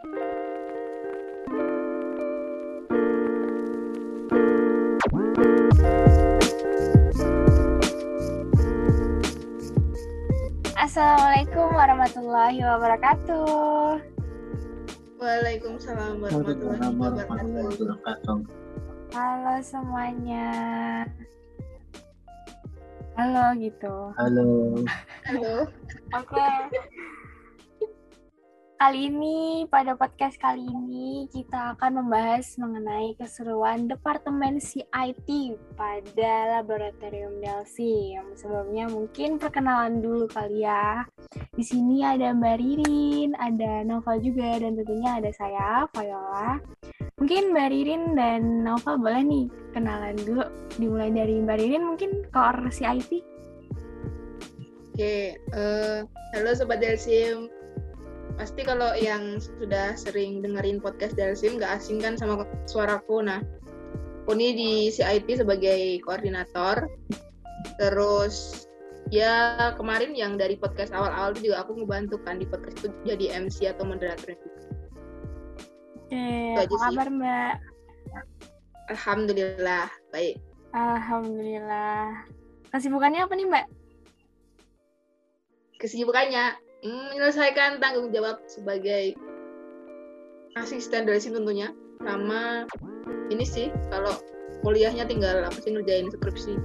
Assalamualaikum warahmatullahi wabarakatuh. Waalaikumsalam warahmatullahi wabarakatuh. Halo semuanya. Halo gitu. Halo. Halo. Oke. Kali ini, pada podcast kali ini, kita akan membahas mengenai keseruan Departemen CIT pada Laboratorium Delsi. Yang sebelumnya mungkin perkenalan dulu kali ya. Di sini ada Mbak Ririn, ada Novel juga, dan tentunya ada saya, Viola. Mungkin Mbak Ririn dan Novel boleh nih kenalan dulu. Dimulai dari Mbak Ririn mungkin core CIT. Oke, uh, halo Sobat Delsim pasti kalau yang sudah sering dengerin podcast Delsim nggak asing kan sama suaraku. Nah, aku ini di CIT sebagai koordinator. Terus ya kemarin yang dari podcast awal-awal itu juga aku ngebantu kan di podcast itu jadi MC atau moderator. Oke, apa kabar Mbak? Alhamdulillah, baik. Alhamdulillah. Kesibukannya apa nih Mbak? Kesibukannya menyelesaikan tanggung jawab sebagai asisten dari sini tentunya sama ini sih kalau kuliahnya tinggal apa sih ngerjain skripsi.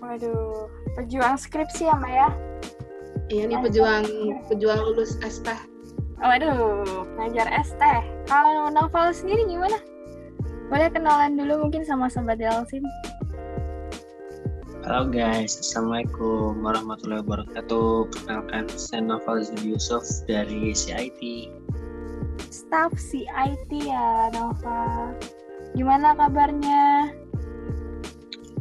Waduh, pejuang skripsi ya Mbak ya? Iya nih pejuang pejuang lulus ST. Waduh, ngajar ST. Kalau novel sendiri gimana? Boleh kenalan dulu mungkin sama Sobat Delsin. Halo guys, Assalamualaikum warahmatullahi wabarakatuh. Perkenalkan, saya Novel Yusuf dari CIT. Staff CIT ya, Nova. Gimana kabarnya?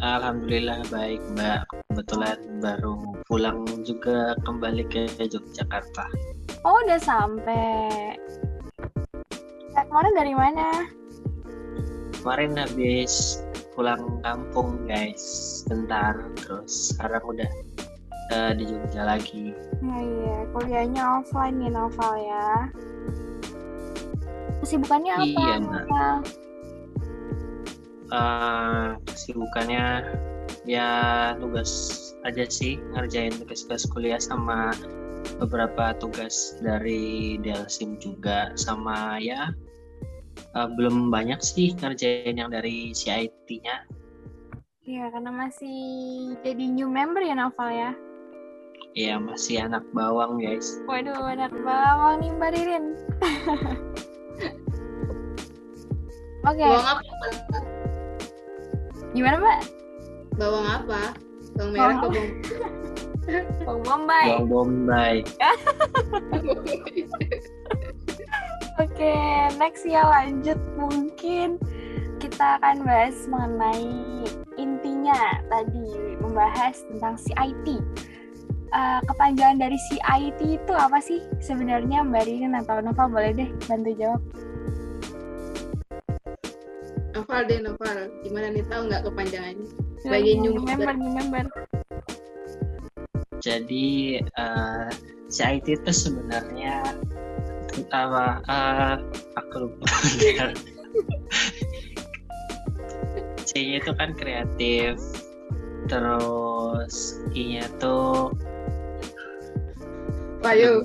Alhamdulillah baik, Mbak. Kebetulan baru pulang juga kembali ke Yogyakarta. Oh, udah sampai. Kemarin dari mana? Kemarin habis pulang kampung guys. Bentar terus sekarang udah uh, di Jogja lagi. Ya iya. Kuliahnya offline nih Novel ya. Kesibukannya apa iya Novel? Uh, kesibukannya ya tugas aja sih ngerjain tugas-tugas kuliah sama beberapa tugas dari Delsim juga. Sama ya uh, belum banyak sih ngerjain yang dari CIT-nya. Iya, karena masih jadi new member ya Novel ya? Iya, masih anak bawang guys. Waduh, anak bawang nih Mbak Ririn. Oke. Okay. Bawang apa? Gimana Mbak? Bawang apa? Bawang merah bawang... ke bawang? bawang bombay. Bawang bombay. Oke, next ya lanjut mungkin kita akan bahas mengenai intinya tadi membahas tentang CIT. Uh, kepanjangan dari CIT itu apa sih sebenarnya Mbak Rin atau Nova boleh deh bantu jawab. Noval deh Noval, gimana nih tahu nggak kepanjangannya? Sebagai new member. New member. Jadi uh, CIT itu sebenarnya apa? Uh, aku lupa. C-nya itu kan kreatif. Terus I-nya tuh Ayo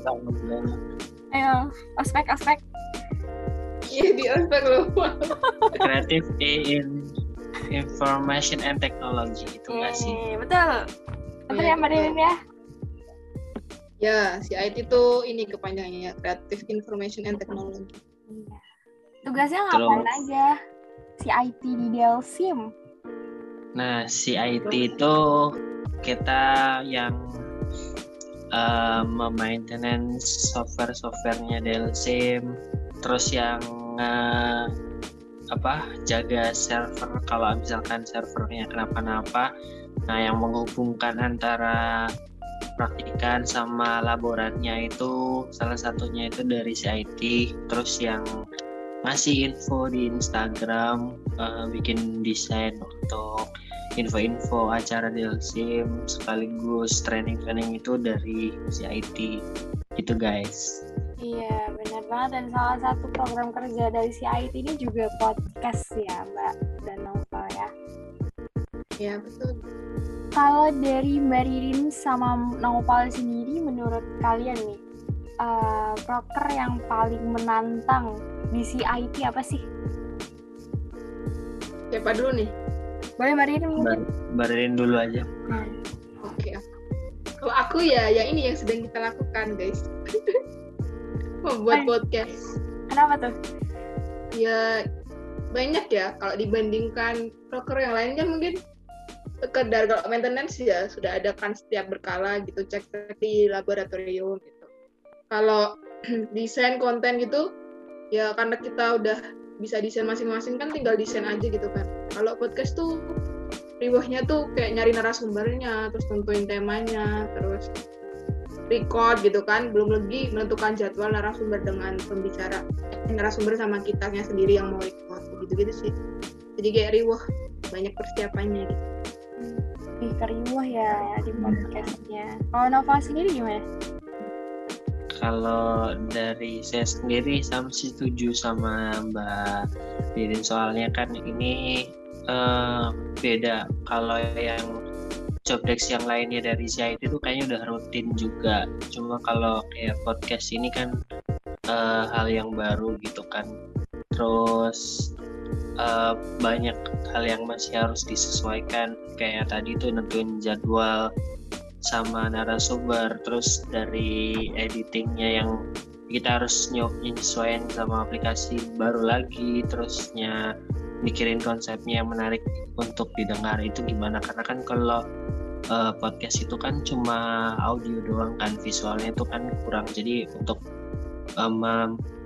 ayo aspek aspek iya di aspek loh. Kreatif E in information and technology itu nggak sih? Betul. Betul ya mbak Rin ya Ya, si IT itu ini kepanjangannya ya, Creative Information and Technology. Iya. Tugasnya ngapain Terus, aja si IT di Delsim? Nah, si IT itu kita yang uh, memaintenance software-softwarenya Delsim, terus yang uh, apa jaga server kalau misalkan servernya kenapa-napa, nah yang menghubungkan antara praktikan sama laboratnya itu salah satunya itu dari CIT terus yang masih info di Instagram uh, bikin desain untuk info-info acara Delsim sekaligus training-training itu dari CIT gitu guys iya benar banget dan salah satu program kerja dari CIT ini juga podcast ya Mbak dan Nova ya. Ya betul. Kalau dari Mbak Ririn sama Nopal sendiri, menurut kalian nih, uh, proker yang paling menantang di CIT apa sih? Siapa dulu nih? Boleh Mbak Ririn mungkin? Mbak Ririn dulu aja. Nah, Oke. Kalau aku ya, ya ini yang sedang kita lakukan guys. Membuat Ay. podcast. kenapa tuh? Ya banyak ya kalau dibandingkan proker yang lainnya mungkin sekedar kalau maintenance ya sudah ada kan setiap berkala gitu cek di laboratorium gitu. Kalau desain konten gitu ya karena kita udah bisa desain masing-masing kan tinggal desain aja gitu kan. Kalau podcast tuh riwahnya tuh kayak nyari narasumbernya, terus tentuin temanya, terus record gitu kan, belum lagi menentukan jadwal narasumber dengan pembicara narasumber sama kitanya sendiri yang mau record gitu-gitu sih. Jadi kayak riwah banyak persiapannya gitu. Lebih keriuh ya di podcastnya. Kalau Nova sendiri gimana? Kalau dari saya sendiri sama setuju sama Mbak Ririn soalnya kan ini eh, beda. Kalau yang job desk yang lainnya dari CIT itu kayaknya udah rutin juga. Cuma kalau kayak podcast ini kan eh, hal yang baru gitu kan. Terus eh, banyak hal yang masih harus disesuaikan. Kayak tadi tuh nentuin jadwal sama narasumber terus dari editingnya yang kita harus nyesuaiin sama aplikasi baru lagi terusnya mikirin konsepnya yang menarik untuk didengar. Itu gimana? Karena kan kalau uh, podcast itu kan cuma audio doang kan visualnya itu kan kurang. Jadi untuk um,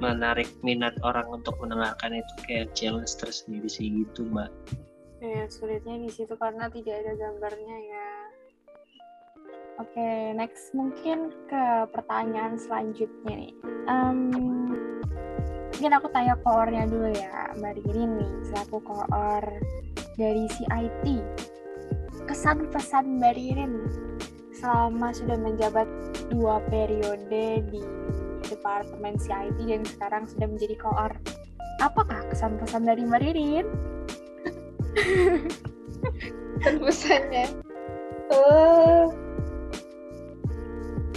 menarik minat orang untuk mendengarkan itu kayak challenge tersendiri sih gitu mbak Ya, sulitnya di situ karena tidak ada gambarnya ya. Oke, next mungkin ke pertanyaan selanjutnya nih. Em, mungkin aku tanya koornya dulu ya, Mbak Ririn nih, selaku koor dari CIT. Kesan pesan Mbak Ririn selama sudah menjabat dua periode di Departemen CIT dan sekarang sudah menjadi koor. Apakah kesan pesan dari Mbak Ririn? Dan pesannya, eh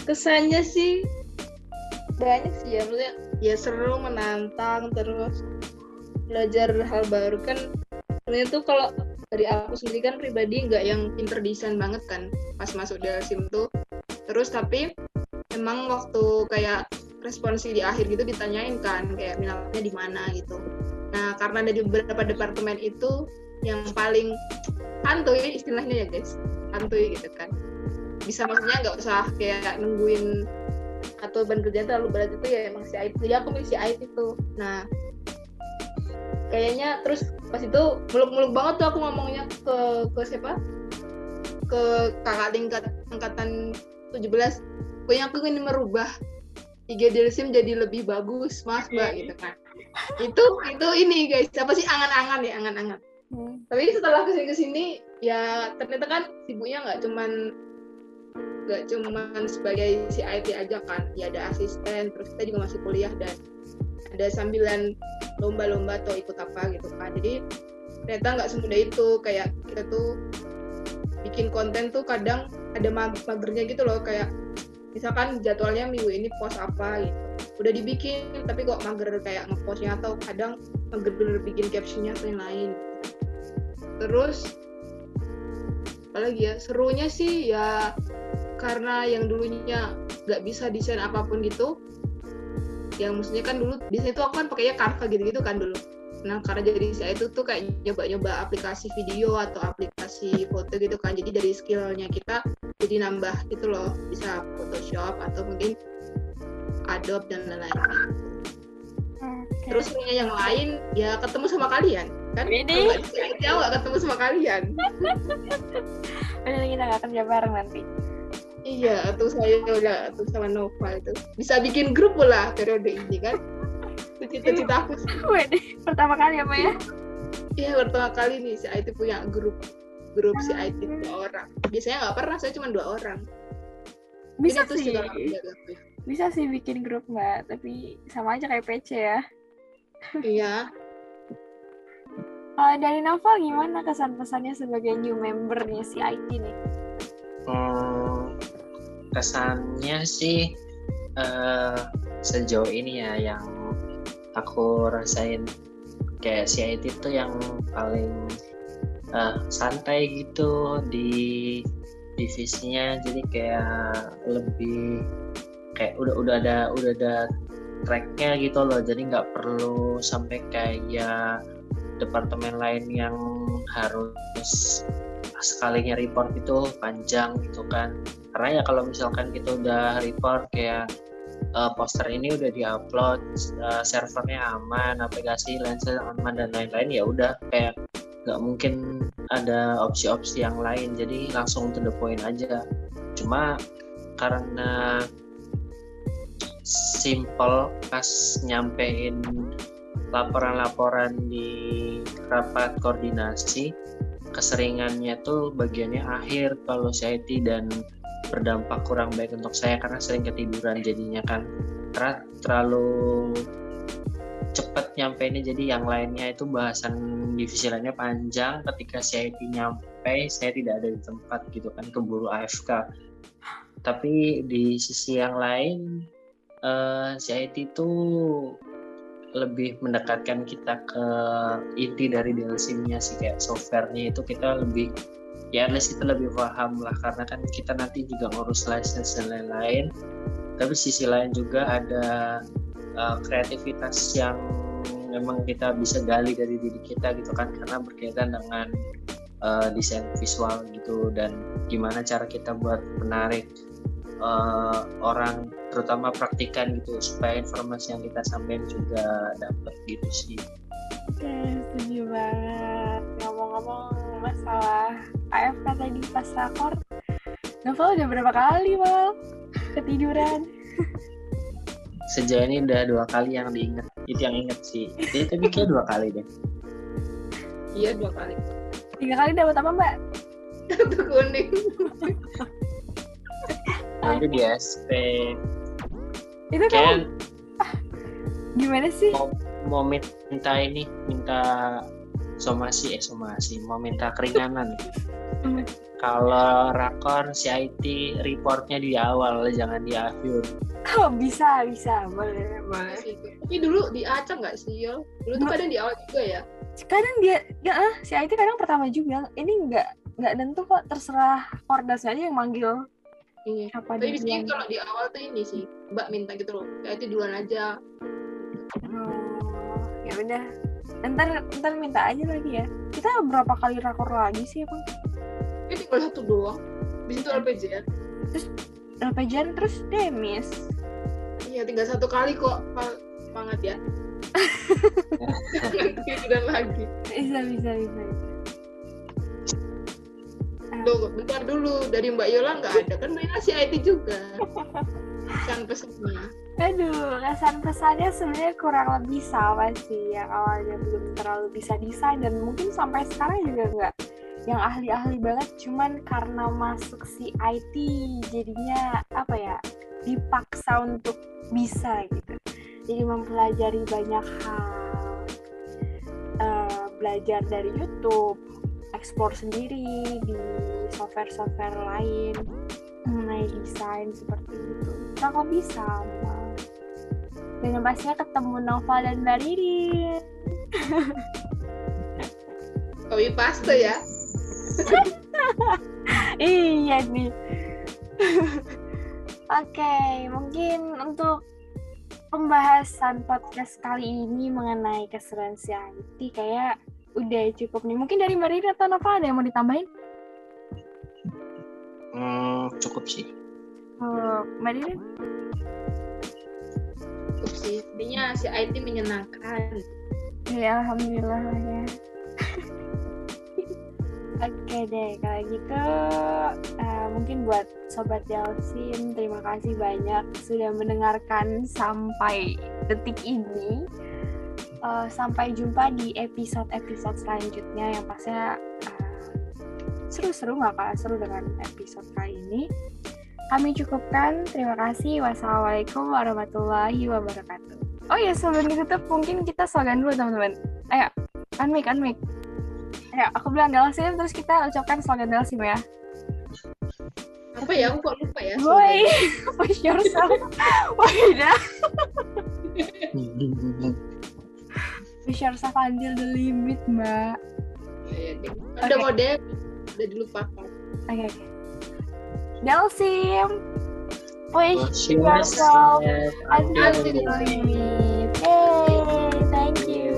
kesannya sih banyak sih ya, maksudnya ya seru, menantang, terus belajar hal baru kan. Sebenarnya tuh kalau dari aku sendiri kan pribadi nggak yang pinter desain banget kan pas masuk Delsim tuh. Terus tapi emang waktu kayak responsi di akhir gitu ditanyain kan kayak minatnya di mana gitu. Nah karena dari beberapa departemen itu yang paling santuy istilahnya ya guys santuy gitu kan. Bisa maksudnya nggak usah kayak nungguin atau ban kerjaan terlalu berat itu ya emang si IT jadi aku milih si IT itu. Nah kayaknya terus pas itu muluk-muluk banget tuh aku ngomongnya ke ke siapa? Ke kakak tingkat angkatan 17 pokoknya aku ingin merubah IG Delsim jadi lebih bagus mas mbak gitu kan. Itu itu ini guys apa sih angan-angan ya angan-angan. Hmm. tapi setelah ke sini ke sini ya ternyata kan sibuknya nggak cuman nggak cuman sebagai si IT aja kan. Ya ada asisten terus kita juga masih kuliah dan ada sambilan lomba-lomba atau ikut apa gitu kan. Jadi ternyata nggak semudah itu. Kayak kita tuh bikin konten tuh kadang ada mag magernya gitu loh. Kayak misalkan jadwalnya minggu ini post apa gitu. Udah dibikin tapi kok mager kayak ngepostnya atau kadang mager bikin captionnya atau yang lain. Terus apalagi ya serunya sih ya karena yang dulunya nggak bisa desain apa pun gitu yang maksudnya kan dulu desain itu aku kan pakainya Canva gitu-gitu kan dulu. Nah karena jadi saya itu tuh kayak nyoba-nyoba aplikasi video atau aplikasi foto gitu kan. Jadi dari skillnya kita jadi nambah gitu loh bisa Photoshop atau mungkin Adobe dan lain-lain Oke. terus punya yang lain ya ketemu sama kalian kan Ini. kalau nggak di CIT, aku nggak ketemu sama kalian Padahal kita nggak kerja bareng nanti. iya atau saya udah atau sama Nova itu bisa bikin grup pula periode ini kan itu cita-cita aku pertama kali apa ya? iya pertama kali nih si IT punya grup grup si IT dua orang biasanya nggak pernah saya cuma dua orang Bisa Ini tuh sih. Bisa sih bikin grup mbak, tapi sama aja kayak PC ya. Iya. Uh, dari Novel gimana kesan-pesannya sebagai new membernya si IT nih? Hmm, kesannya sih uh, sejauh ini ya yang aku rasain kayak si IT itu yang paling uh, santai gitu di divisinya. Jadi kayak lebih kayak udah udah ada udah ada tracknya gitu loh. Jadi nggak perlu sampai kayak departemen lain yang harus sekalinya report itu panjang gitu kan. Karena ya kalau misalkan kita udah report kayak uh, poster ini udah diupload uh, servernya aman aplikasi lensa aman dan lain-lain ya udah kayak nggak mungkin ada opsi-opsi yang lain jadi langsung to the point aja. Cuma karena simple pas nyampein laporan-laporan di rapat koordinasi keseringannya tuh bagiannya akhir kalau si IT dan berdampak kurang baik untuk saya karena sering ketiduran jadinya kan. Terlalu cepat nyampe ini jadi yang lainnya itu bahasan divisi lainnya panjang. Ketika si IT nyampe saya tidak ada di tempat gitu kan keburu AFK tapi di sisi yang lain uh, CIT itu lebih mendekatkan kita ke inti dari DLC-nya sih kayak softwarenya itu kita lebih ya at least kita lebih paham lah. Karena kan kita nanti juga ngurus license dan lain-lain. Tapi sisi lain juga ada uh, kreativitas yang memang kita bisa gali dari diri kita gitu kan karena berkaitan dengan uh, desain visual gitu dan gimana cara kita buat menarik uh, orang terutama praktikan gitu supaya informasi yang kita sampaikan juga dapat gitu sih. Setuju banget. Ngomong-ngomong masalah AFK tadi pas rakor, Novel udah berapa kali mal ketiduran? Sejauh ini udah dua kali yang diinget, itu yang inget sih. Jadi tapi kayak dua kali deh. Iya dua kali. Tiga kali dapat apa mbak? Kartu kuning. Nanti di SP itu kan gimana sih mau, mau minta ini minta somasi eh somasi mau minta keringanan kalau rakor si IT reportnya di awal jangan di akhir oh bisa bisa boleh boleh tapi dulu di acak nggak sih yo dulu tuh kadang di awal juga ya kadang dia ya, ah, si IT kadang pertama juga ini nggak nggak tentu kok terserah kordasnya aja yang manggil Iya. Tapi biasanya kalau di awal tuh ini sih, Mbak minta gitu loh. Itu duluan aja. Oh, ya udah. Ntar ntar minta aja lagi ya. Kita berapa kali rakor lagi sih, Bang? Ini tinggal satu doang. Bis itu LPJN. Terus LPJN terus Demis. Iya, tinggal satu kali kok. Semangat ya. Jangan lagi. Bisa, bisa, bisa. bisa. Tuh, bentar dulu. Dari Mbak Yola nggak ada. Kan Mbak si IT juga. Kesan pesannya. Aduh, kesan pesannya sebenarnya kurang lebih sama sih. Yang awalnya belum terlalu bisa desain dan mungkin sampai sekarang juga nggak yang ahli-ahli banget. Cuman karena masuk si IT jadinya apa ya dipaksa untuk bisa gitu. Jadi mempelajari banyak hal. Uh, belajar dari YouTube, explore sendiri di software-software lain mengenai desain seperti itu. Kurang lebih sama. Dan yang pastinya ketemu Nova dan Mbak Ririn. Kopi paste ya? iya nih. Oke, okay, mungkin untuk pembahasan podcast kali ini mengenai keseruan IT kayak udah cukup nih. Mungkin dari Mbak Riri atau Nova ada yang mau ditambahin? Hmm, cukup sih. Oh, Mbak Riri? Cukup sih. Intinya si IT menyenangkan. Ya, Alhamdulillah ya. Oke deh, kalau gitu uh, mungkin buat Sobat Delsin, terima kasih banyak sudah mendengarkan sampai detik ini. Uh, sampai jumpa di episode-episode selanjutnya yang pastinya uh, seru-seru nggak kalah seru dengan episode kali ini. kami cukupkan. Terima kasih. Wassalamualaikum warahmatullahi wabarakatuh. Oh ya, sebelum ditutup mungkin kita slogan dulu teman-teman. Ayo, unmic, unmic. Ayo, aku bilang Dalsim, terus kita ucapkan slogan Dalsim ya. Apa ya? Aku kok lupa ya. Boy, push yourself. Wah, push yourself until the limit, Mbak. Ya, ya, Ada Oke. model udah dilupakan. Oke, oke. Dalsim, push Push yourself until the limit. Yay, thank you.